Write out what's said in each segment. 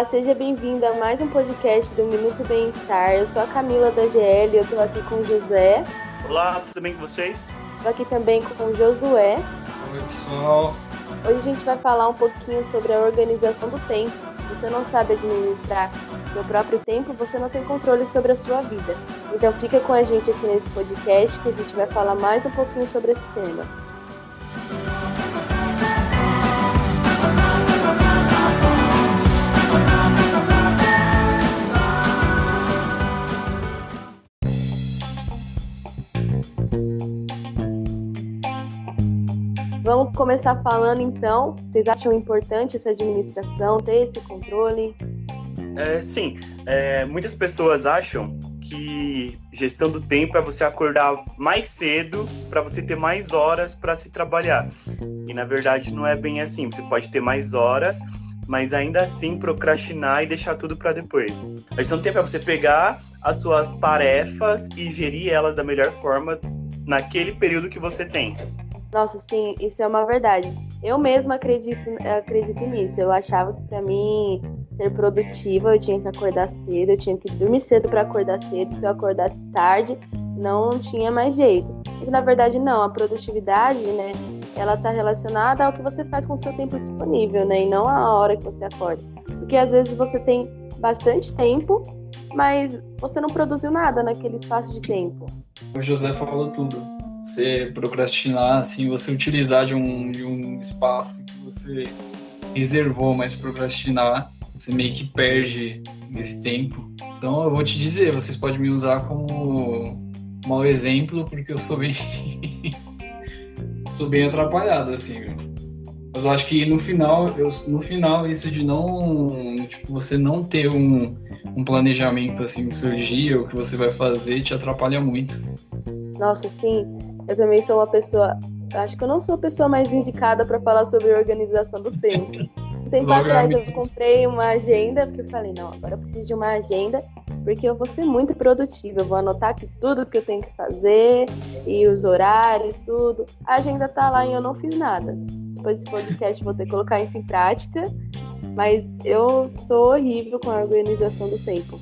Olá, seja bem-vindo a mais um podcast do Minuto Bem-Estar. Eu sou a Camila da GL, eu estou aqui com o José. Olá, tudo bem com vocês? Estou aqui também com o Josué. Oi, pessoal. Hoje a gente vai falar um pouquinho sobre a organização do tempo. Se você não sabe administrar seu próprio tempo, você não tem controle sobre a sua vida. Então fica com a gente aqui nesse podcast que a gente vai falar mais um pouquinho sobre esse tema. Vamos começar falando então. Vocês acham importante essa administração, ter esse controle? É, sim, é, muitas pessoas acham que gestão do tempo é você acordar mais cedo para você ter mais horas para se trabalhar. E na verdade não é bem assim. Você pode ter mais horas, mas ainda assim procrastinar e deixar tudo para depois. A gestão do tempo é você pegar as suas tarefas e gerir elas da melhor forma naquele período que você tem. Nossa, sim, isso é uma verdade. Eu mesma acredito, acredito nisso. Eu achava que para mim ser produtiva eu tinha que acordar cedo, eu tinha que dormir cedo para acordar cedo. Se eu acordasse tarde, não tinha mais jeito. Mas na verdade não, a produtividade, né, ela tá relacionada ao que você faz com o seu tempo disponível, né, e não a hora que você acorda. Porque às vezes você tem bastante tempo, mas você não produziu nada naquele espaço de tempo. O José falou tudo você procrastinar, assim, você utilizar de um, de um espaço que você reservou, mas procrastinar, você meio que perde esse tempo. Então eu vou te dizer, vocês podem me usar como mau exemplo, porque eu sou bem. sou bem atrapalhado, assim, Mas eu acho que no final, eu, no final, isso de não. Tipo, você não ter um, um planejamento assim seu dia, o que você vai fazer, te atrapalha muito. Nossa, sim. Eu também sou uma pessoa. Acho que eu não sou a pessoa mais indicada para falar sobre organização do tempo. Um tempo Logo atrás eu comprei uma agenda, porque eu falei, não, agora eu preciso de uma agenda, porque eu vou ser muito produtiva. Eu vou anotar aqui tudo que eu tenho que fazer, e os horários, tudo. A agenda tá lá e eu não fiz nada. Depois desse podcast vou ter que colocar isso em prática. Mas eu sou horrível com a organização do tempo.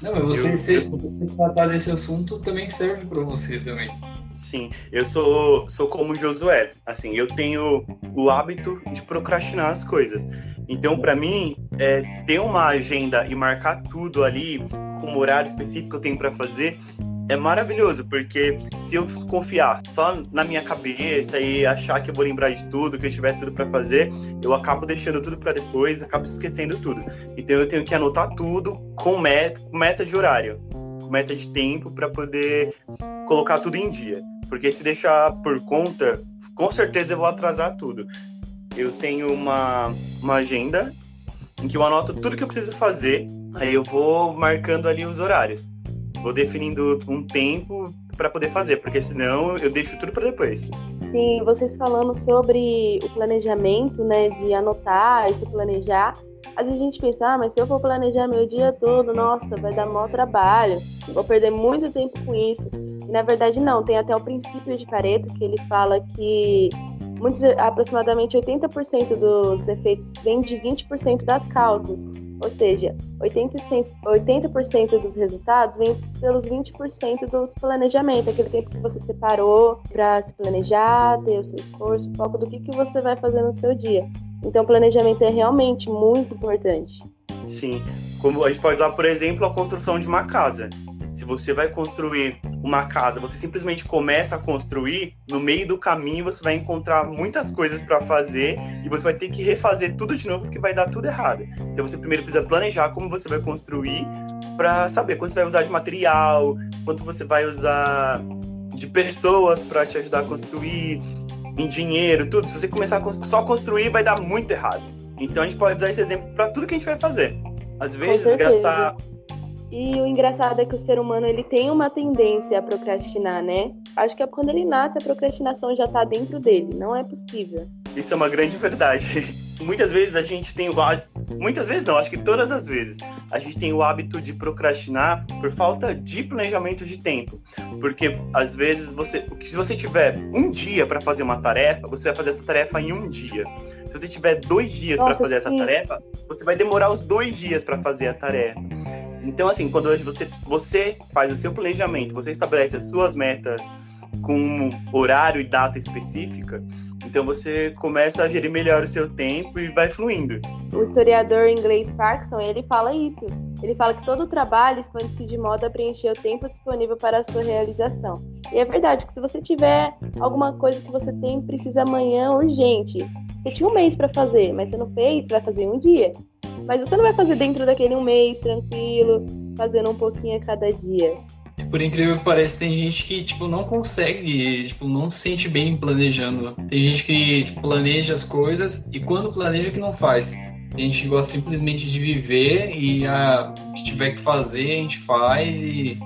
Não, mas você, eu, se, você tratar desse assunto também serve para você também. Sim, eu sou, sou como Josué. Assim, eu tenho o hábito de procrastinar as coisas. Então, para mim, é, ter uma agenda e marcar tudo ali com horário específico que eu tenho para fazer é maravilhoso, porque se eu confiar só na minha cabeça e achar que eu vou lembrar de tudo, que eu tiver tudo para fazer, eu acabo deixando tudo para depois, acabo esquecendo tudo. Então eu tenho que anotar tudo com meta, com meta de horário, meta de tempo para poder colocar tudo em dia. Porque se deixar por conta, com certeza eu vou atrasar tudo. Eu tenho uma, uma agenda em que eu anoto tudo que eu preciso fazer, aí eu vou marcando ali os horários. Vou definindo um tempo para poder fazer, porque senão eu deixo tudo para depois. Sim, vocês falando sobre o planejamento, né, de anotar e se planejar, às vezes a gente pensa, ah, mas se eu for planejar meu dia todo, nossa, vai dar maior trabalho, vou perder muito tempo com isso. E na verdade não, tem até o princípio de Pareto que ele fala que muitos, aproximadamente 80% dos efeitos vêm de 20% das causas. Ou seja, 80%, 80 dos resultados vêm pelos 20% dos planejamentos, aquele tempo que você separou para se planejar, ter o seu esforço, foco do que, que você vai fazer no seu dia. Então, planejamento é realmente muito importante. Sim, como a gente pode usar, por exemplo, a construção de uma casa. Se você vai construir uma casa, você simplesmente começa a construir, no meio do caminho você vai encontrar muitas coisas para fazer e você vai ter que refazer tudo de novo porque vai dar tudo errado. Então você primeiro precisa planejar como você vai construir para saber quanto você vai usar de material, quanto você vai usar de pessoas para te ajudar a construir, em dinheiro, tudo. Se você começar a só construir, vai dar muito errado. Então a gente pode usar esse exemplo para tudo que a gente vai fazer. Às vezes gastar e o engraçado é que o ser humano ele tem uma tendência a procrastinar, né? Acho que é quando ele nasce a procrastinação já tá dentro dele, não é possível. Isso é uma grande verdade. Muitas vezes a gente tem muitas vezes não, acho que todas as vezes, a gente tem o hábito de procrastinar por falta de planejamento de tempo. Porque às vezes você, se você tiver um dia para fazer uma tarefa, você vai fazer essa tarefa em um dia. Se você tiver dois dias para fazer essa tarefa, você vai demorar os dois dias para fazer a tarefa. Então, assim, quando você, você faz o seu planejamento, você estabelece as suas metas com horário e data específica, então você começa a gerir melhor o seu tempo e vai fluindo. O historiador inglês Parkinson, ele fala isso. Ele fala que todo trabalho expande-se de modo a preencher o tempo disponível para a sua realização. E é verdade que se você tiver alguma coisa que você tem precisa amanhã urgente, você tinha um mês para fazer, mas você não fez, você vai fazer um dia. Mas você não vai fazer dentro daquele um mês, tranquilo, fazendo um pouquinho a cada dia. Por incrível que pareça, tem gente que, tipo, não consegue, tipo, não se sente bem planejando. Tem gente que, tipo, planeja as coisas e quando planeja que não faz. Tem gente que gosta simplesmente de viver e a que tiver que fazer, a gente faz e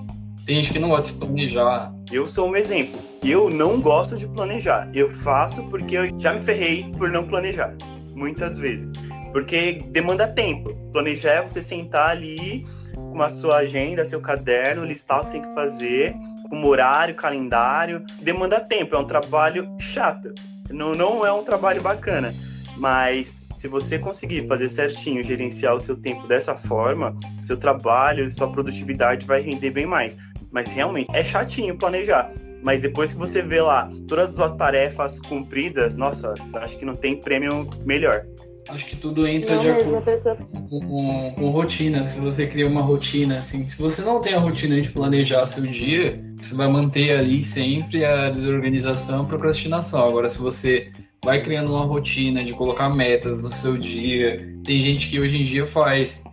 tem gente que não gosta de se planejar. Eu sou um exemplo. Eu não gosto de planejar. Eu faço porque eu já me ferrei por não planejar. Muitas vezes. Porque demanda tempo. Planejar é você sentar ali com a sua agenda, seu caderno, listar o que tem que fazer, com horário, calendário. Demanda tempo, é um trabalho chato. Não, não é um trabalho bacana. Mas se você conseguir fazer certinho, gerenciar o seu tempo dessa forma, seu trabalho, sua produtividade vai render bem mais. Mas realmente é chatinho planejar. Mas depois que você vê lá todas as suas tarefas cumpridas, nossa, acho que não tem prêmio melhor. Acho que tudo entra não de acordo pessoa... com, com, com, rotina. Se você cria uma rotina, assim, se você não tem a rotina de planejar seu dia, você vai manter ali sempre a desorganização, a procrastinação. Agora, se você vai criando uma rotina de colocar metas no seu dia, tem gente que hoje em dia faz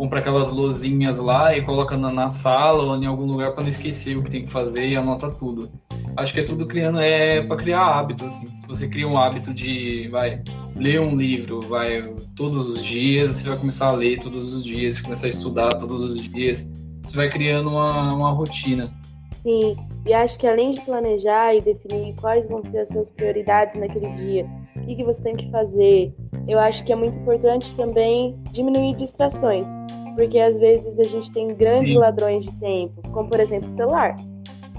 compra aquelas luzinhas lá e coloca na, na sala ou em algum lugar para não esquecer o que tem que fazer e anota tudo. Acho que é tudo criando é para criar hábito assim. Se você cria um hábito de vai ler um livro, vai todos os dias, você vai começar a ler todos os dias, começar a estudar todos os dias, você vai criando uma, uma rotina. Sim, e acho que além de planejar e definir quais vão ser as suas prioridades naquele dia, o que, que você tem que fazer, eu acho que é muito importante também diminuir distrações, porque às vezes a gente tem grandes Sim. ladrões de tempo, como por exemplo o celular.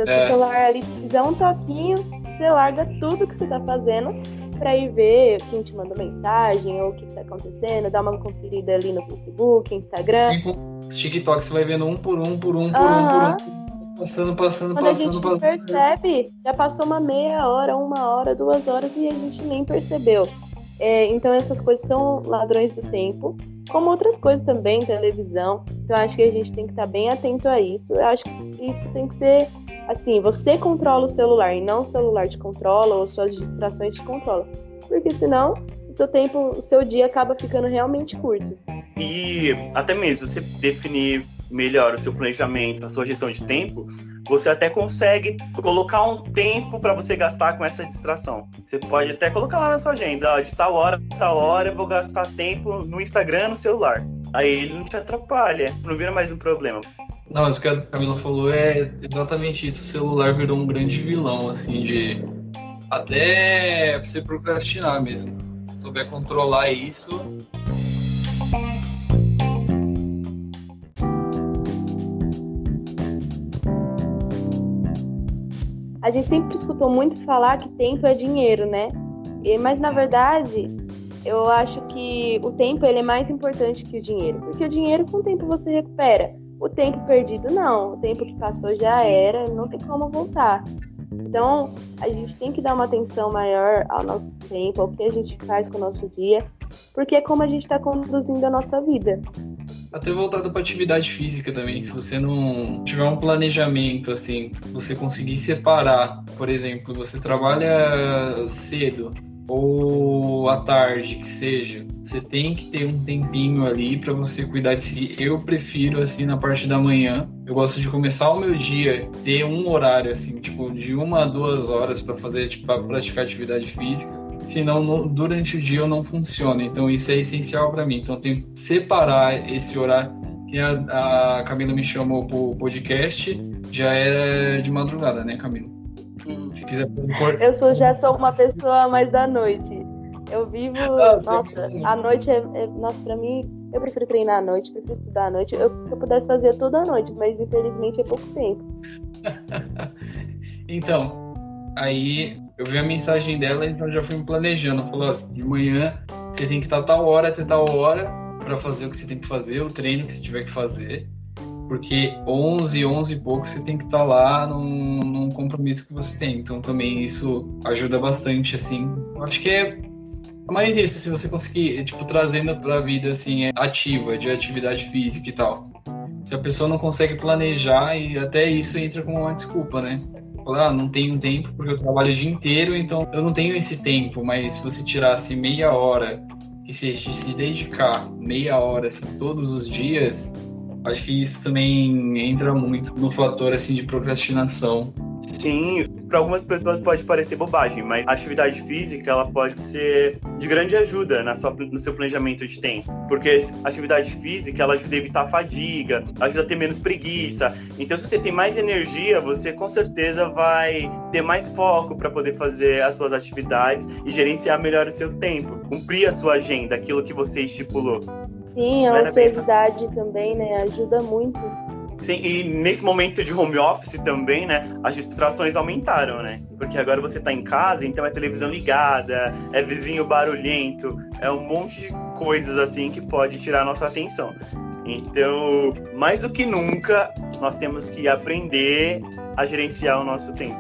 Então, se é. celular ali fizer um toquinho, você larga tudo que você está fazendo para ir ver quem te mandou mensagem ou o que está acontecendo, dar uma conferida ali no Facebook, Instagram. Sim, com TikTok você vai vendo um por um, por um, por um, por um. Passando, passando, Quando passando, a gente passando. percebe, já passou uma meia hora, uma hora, duas horas e a gente nem percebeu. É, então essas coisas são ladrões do tempo, como outras coisas também, televisão. Então acho que a gente tem que estar bem atento a isso. Eu acho que isso tem que ser assim, você controla o celular e não o celular te controla ou suas distrações te controlam. Porque senão o seu tempo, o seu dia acaba ficando realmente curto. E até mesmo você definir melhor o seu planejamento, a sua gestão de tempo, você até consegue colocar um tempo para você gastar com essa distração. Você pode até colocar lá na sua agenda, ó, de tal hora, tal hora eu vou gastar tempo no Instagram, no celular. Aí ele não te atrapalha, não vira mais um problema. Não, mas o que a Camila falou é exatamente isso. O celular virou um grande vilão, assim, de até você procrastinar mesmo. Se souber controlar isso, a gente sempre escutou muito falar que tempo é dinheiro, né? E, mas na verdade, eu acho que o tempo ele é mais importante que o dinheiro, porque o dinheiro com o tempo você recupera. O tempo perdido não, o tempo que passou já era, não tem como voltar. Então, a gente tem que dar uma atenção maior ao nosso tempo, ao que a gente faz com o nosso dia, porque é como a gente está conduzindo a nossa vida. Até voltado para atividade física também, se você não tiver um planejamento assim, você conseguir separar, por exemplo, você trabalha cedo, ou à tarde, que seja, você tem que ter um tempinho ali para você cuidar de si. Eu prefiro assim na parte da manhã. Eu gosto de começar o meu dia, ter um horário assim, tipo de uma a duas horas para fazer, tipo, pra praticar atividade física. Senão, no, durante o dia eu não funciona. Então, isso é essencial para mim. Então, eu tenho que separar esse horário. Que a, a Camila me chamou pro podcast, já era de madrugada, né, Camila? Se quiser. Eu sou, já sou uma pessoa mais da noite. Eu vivo. Ah, nossa, a noite é, é. Nossa, pra mim, Eu prefiro treinar à noite, prefiro estudar à noite. Eu, se eu pudesse fazer tudo à noite, mas infelizmente é pouco tempo. então, aí eu vi a mensagem dela, então já fui me planejando. Falou assim, de manhã você tem que estar tal hora até tal hora para fazer o que você tem que fazer, o treino que você tiver que fazer. Porque 11, 11 e pouco você tem que estar lá num, num compromisso que você tem. Então também isso ajuda bastante, assim. Eu acho que é mais isso, se você conseguir, tipo, trazendo pra vida, assim, é ativa, de atividade física e tal. Se a pessoa não consegue planejar, e até isso entra como uma desculpa, né? Falar, ah, não tenho tempo porque eu trabalho o dia inteiro, então eu não tenho esse tempo, mas se você tirasse meia hora e se, se dedicar meia hora, assim, todos os dias, acho que isso também entra muito no fator, assim, de procrastinação. Sim, para algumas pessoas pode parecer bobagem, mas a atividade física ela pode ser de grande ajuda na sua, no seu planejamento de tempo, porque a atividade física ela ajuda a evitar a fadiga, ajuda a ter menos preguiça. Então, se você tem mais energia, você com certeza vai ter mais foco para poder fazer as suas atividades e gerenciar melhor o seu tempo, cumprir a sua agenda, aquilo que você estipulou. Sim, a ociosidade também, né, ajuda muito Sim, e nesse momento de home office também, né, as distrações aumentaram, né? Porque agora você tá em casa, então é televisão ligada, é vizinho barulhento, é um monte de coisas assim que pode tirar a nossa atenção. Então, mais do que nunca, nós temos que aprender a gerenciar o nosso tempo.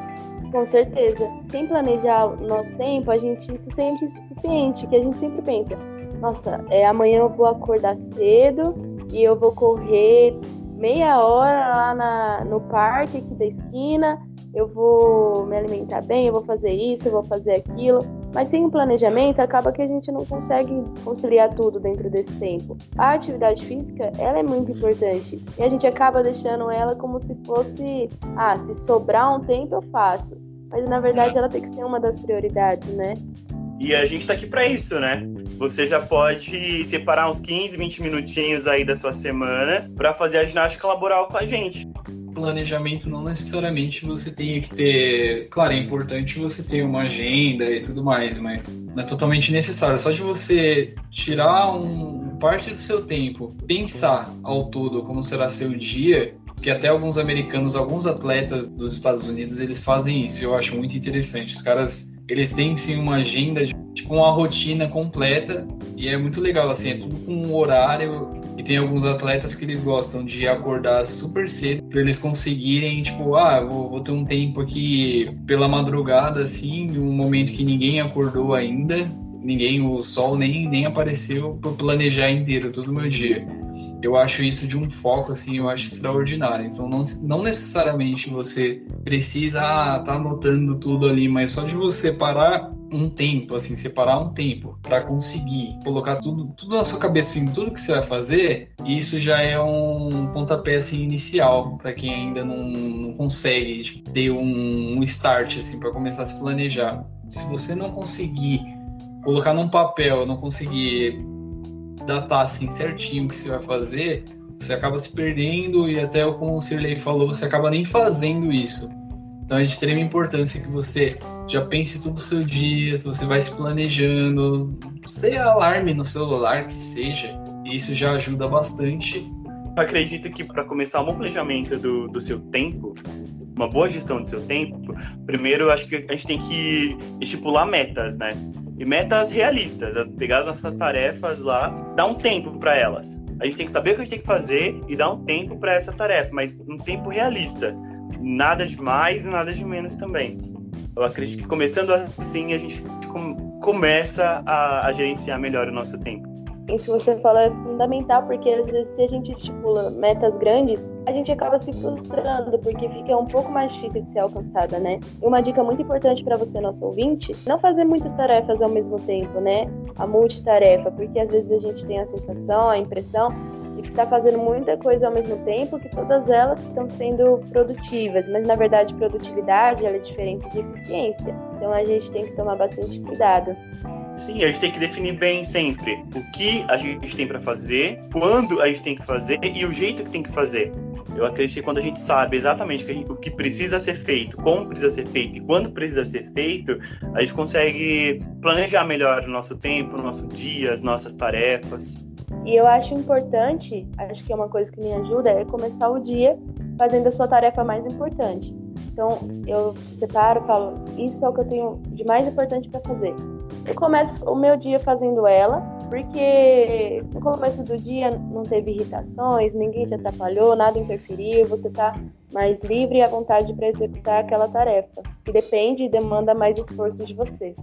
Com certeza. Sem planejar o nosso tempo, a gente se sente insuficiente, que a gente sempre pensa, nossa, é, amanhã eu vou acordar cedo e eu vou correr meia hora lá na, no parque aqui da esquina, eu vou me alimentar bem, eu vou fazer isso, eu vou fazer aquilo. Mas sem planejamento, acaba que a gente não consegue conciliar tudo dentro desse tempo. A atividade física, ela é muito importante. E a gente acaba deixando ela como se fosse, ah, se sobrar um tempo eu faço. Mas na verdade ela tem que ser uma das prioridades, né? E a gente está aqui para isso, né? Você já pode separar uns 15, 20 minutinhos aí da sua semana para fazer a ginástica laboral com a gente. Planejamento não necessariamente você tenha que ter. Claro, é importante você ter uma agenda e tudo mais, mas não é totalmente necessário. Só de você tirar um parte do seu tempo, pensar ao todo como será seu dia, que até alguns americanos, alguns atletas dos Estados Unidos, eles fazem isso. Eu acho muito interessante. Os caras eles têm sim uma agenda, tipo uma rotina completa. E é muito legal, assim, é tudo com um horário. E tem alguns atletas que eles gostam de acordar super cedo para eles conseguirem, tipo, ah, vou, vou, ter um tempo aqui pela madrugada, assim, um momento que ninguém acordou ainda, ninguém, o sol nem, nem apareceu para planejar inteiro todo o meu dia. Eu acho isso de um foco, assim, eu acho extraordinário. Então, não, não necessariamente você precisa ah, tá anotando tudo ali, mas só de você parar um tempo, assim, separar um tempo para conseguir colocar tudo, tudo na sua cabeça, assim, tudo que você vai fazer, isso já é um pontapé, assim, inicial para quem ainda não, não consegue tipo, ter um, um start, assim, para começar a se planejar. Se você não conseguir colocar num papel, não conseguir datar assim certinho o que você vai fazer, você acaba se perdendo e até como o Sirley falou, você acaba nem fazendo isso. Então é de extrema importância que você já pense todo o seu dia, você vai se planejando, sei alarme no celular que seja, isso já ajuda bastante. Eu acredito que para começar um planejamento do, do seu tempo, uma boa gestão do seu tempo, primeiro acho que a gente tem que estipular metas, né? e metas realistas, pegar as nossas tarefas lá, dar um tempo para elas. A gente tem que saber o que a gente tem que fazer e dar um tempo para essa tarefa, mas um tempo realista. Nada de mais e nada de menos também. Eu acredito que começando assim a gente começa a, a gerenciar melhor o nosso tempo. Isso você fala é fundamental, porque às vezes se a gente estipula metas grandes, a gente acaba se frustrando, porque fica um pouco mais difícil de ser alcançada, né? E uma dica muito importante para você, nosso ouvinte, não fazer muitas tarefas ao mesmo tempo, né? A multitarefa, porque às vezes a gente tem a sensação, a impressão que está fazendo muita coisa ao mesmo tempo, que todas elas estão sendo produtivas, mas na verdade produtividade ela é diferente de eficiência. Então a gente tem que tomar bastante cuidado. Sim, a gente tem que definir bem sempre o que a gente tem para fazer, quando a gente tem que fazer e o jeito que tem que fazer. Eu acredito que quando a gente sabe exatamente o que precisa ser feito, como precisa ser feito e quando precisa ser feito, a gente consegue planejar melhor o nosso tempo, o nosso dia, as nossas tarefas. E eu acho importante, acho que é uma coisa que me ajuda, é começar o dia fazendo a sua tarefa mais importante. Então, eu separo, falo, isso é o que eu tenho de mais importante para fazer. Eu começo o meu dia fazendo ela, porque no começo do dia não teve irritações, ninguém te atrapalhou, nada interferiu, você está mais livre e à vontade para executar aquela tarefa, que depende e demanda mais esforço de você.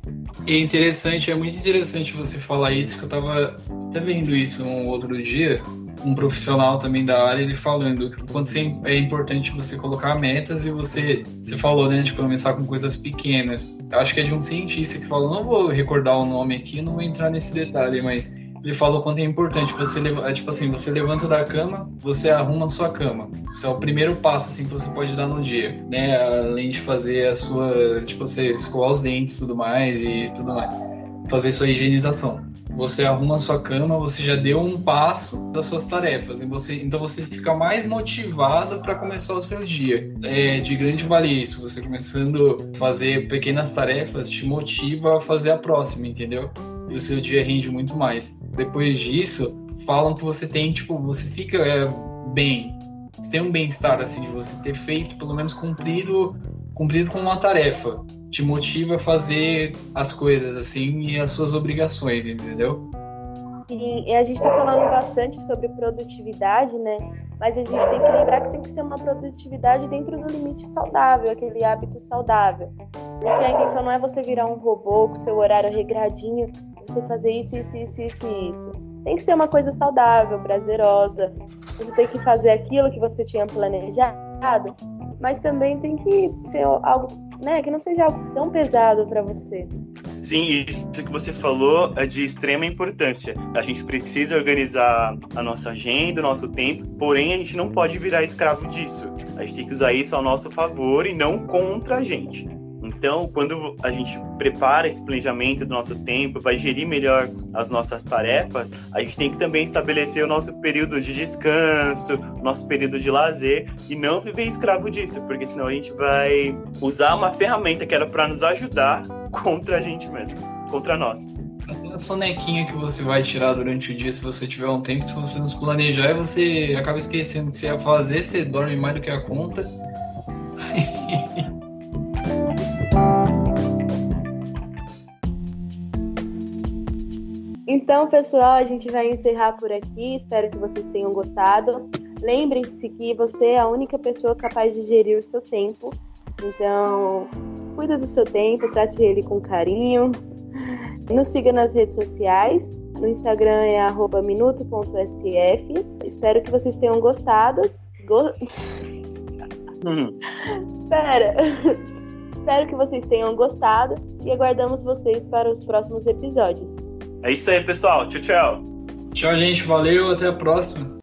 É interessante, é muito interessante você falar isso, que eu estava até vendo isso um outro dia, um profissional também da área, ele falando quando é importante você colocar metas e você, você falou, né, de começar com coisas pequenas. Eu acho que é de um cientista que falou, não vou recordar o nome aqui, não vou entrar nesse detalhe, mas ele falou quanto é importante você é tipo assim, você levanta da cama, você arruma a sua cama. Isso é o primeiro passo assim que você pode dar no dia, né? Além de fazer a sua, tipo você escovar os dentes, tudo mais e tudo mais, fazer sua higienização você arruma a sua cama, você já deu um passo das suas tarefas. Você, então você fica mais motivado para começar o seu dia. É de grande valia isso. Você começando a fazer pequenas tarefas te motiva a fazer a próxima, entendeu? E o seu dia rende muito mais. Depois disso, falam que você tem, tipo, você fica é, bem. Você tem um bem-estar, assim, de você ter feito, pelo menos cumprido, cumprido com uma tarefa te motiva a fazer as coisas assim e as suas obrigações, entendeu? Sim, e a gente está falando bastante sobre produtividade, né? Mas a gente tem que lembrar que tem que ser uma produtividade dentro do limite saudável, aquele hábito saudável. Porque a intenção não é você virar um robô com seu horário regradinho, você fazer isso, isso, isso, isso e isso. Tem que ser uma coisa saudável, prazerosa. Você tem que fazer aquilo que você tinha planejado, mas também tem que ser algo né, que não seja algo tão pesado para você. Sim, isso que você falou é de extrema importância. A gente precisa organizar a nossa agenda, o nosso tempo, porém a gente não pode virar escravo disso. A gente tem que usar isso ao nosso favor e não contra a gente. Então, quando a gente prepara esse planejamento do nosso tempo, vai gerir melhor as nossas tarefas, a gente tem que também estabelecer o nosso período de descanso, o nosso período de lazer e não viver escravo disso, porque senão a gente vai usar uma ferramenta que era para nos ajudar contra a gente mesmo, contra nós. A sonequinha que você vai tirar durante o dia, se você tiver um tempo, se você nos planejar, você acaba esquecendo o que você ia fazer, você dorme mais do que a conta. Então, pessoal, a gente vai encerrar por aqui. Espero que vocês tenham gostado. Lembrem-se que você é a única pessoa capaz de gerir o seu tempo. Então, cuida do seu tempo, trate ele com carinho. Nos siga nas redes sociais. No Instagram é minuto.sf. Espero que vocês tenham gostado. Go... Uhum. Pera. Espero que vocês tenham gostado e aguardamos vocês para os próximos episódios. É isso aí, pessoal. Tchau, tchau. Tchau, gente. Valeu. Até a próxima.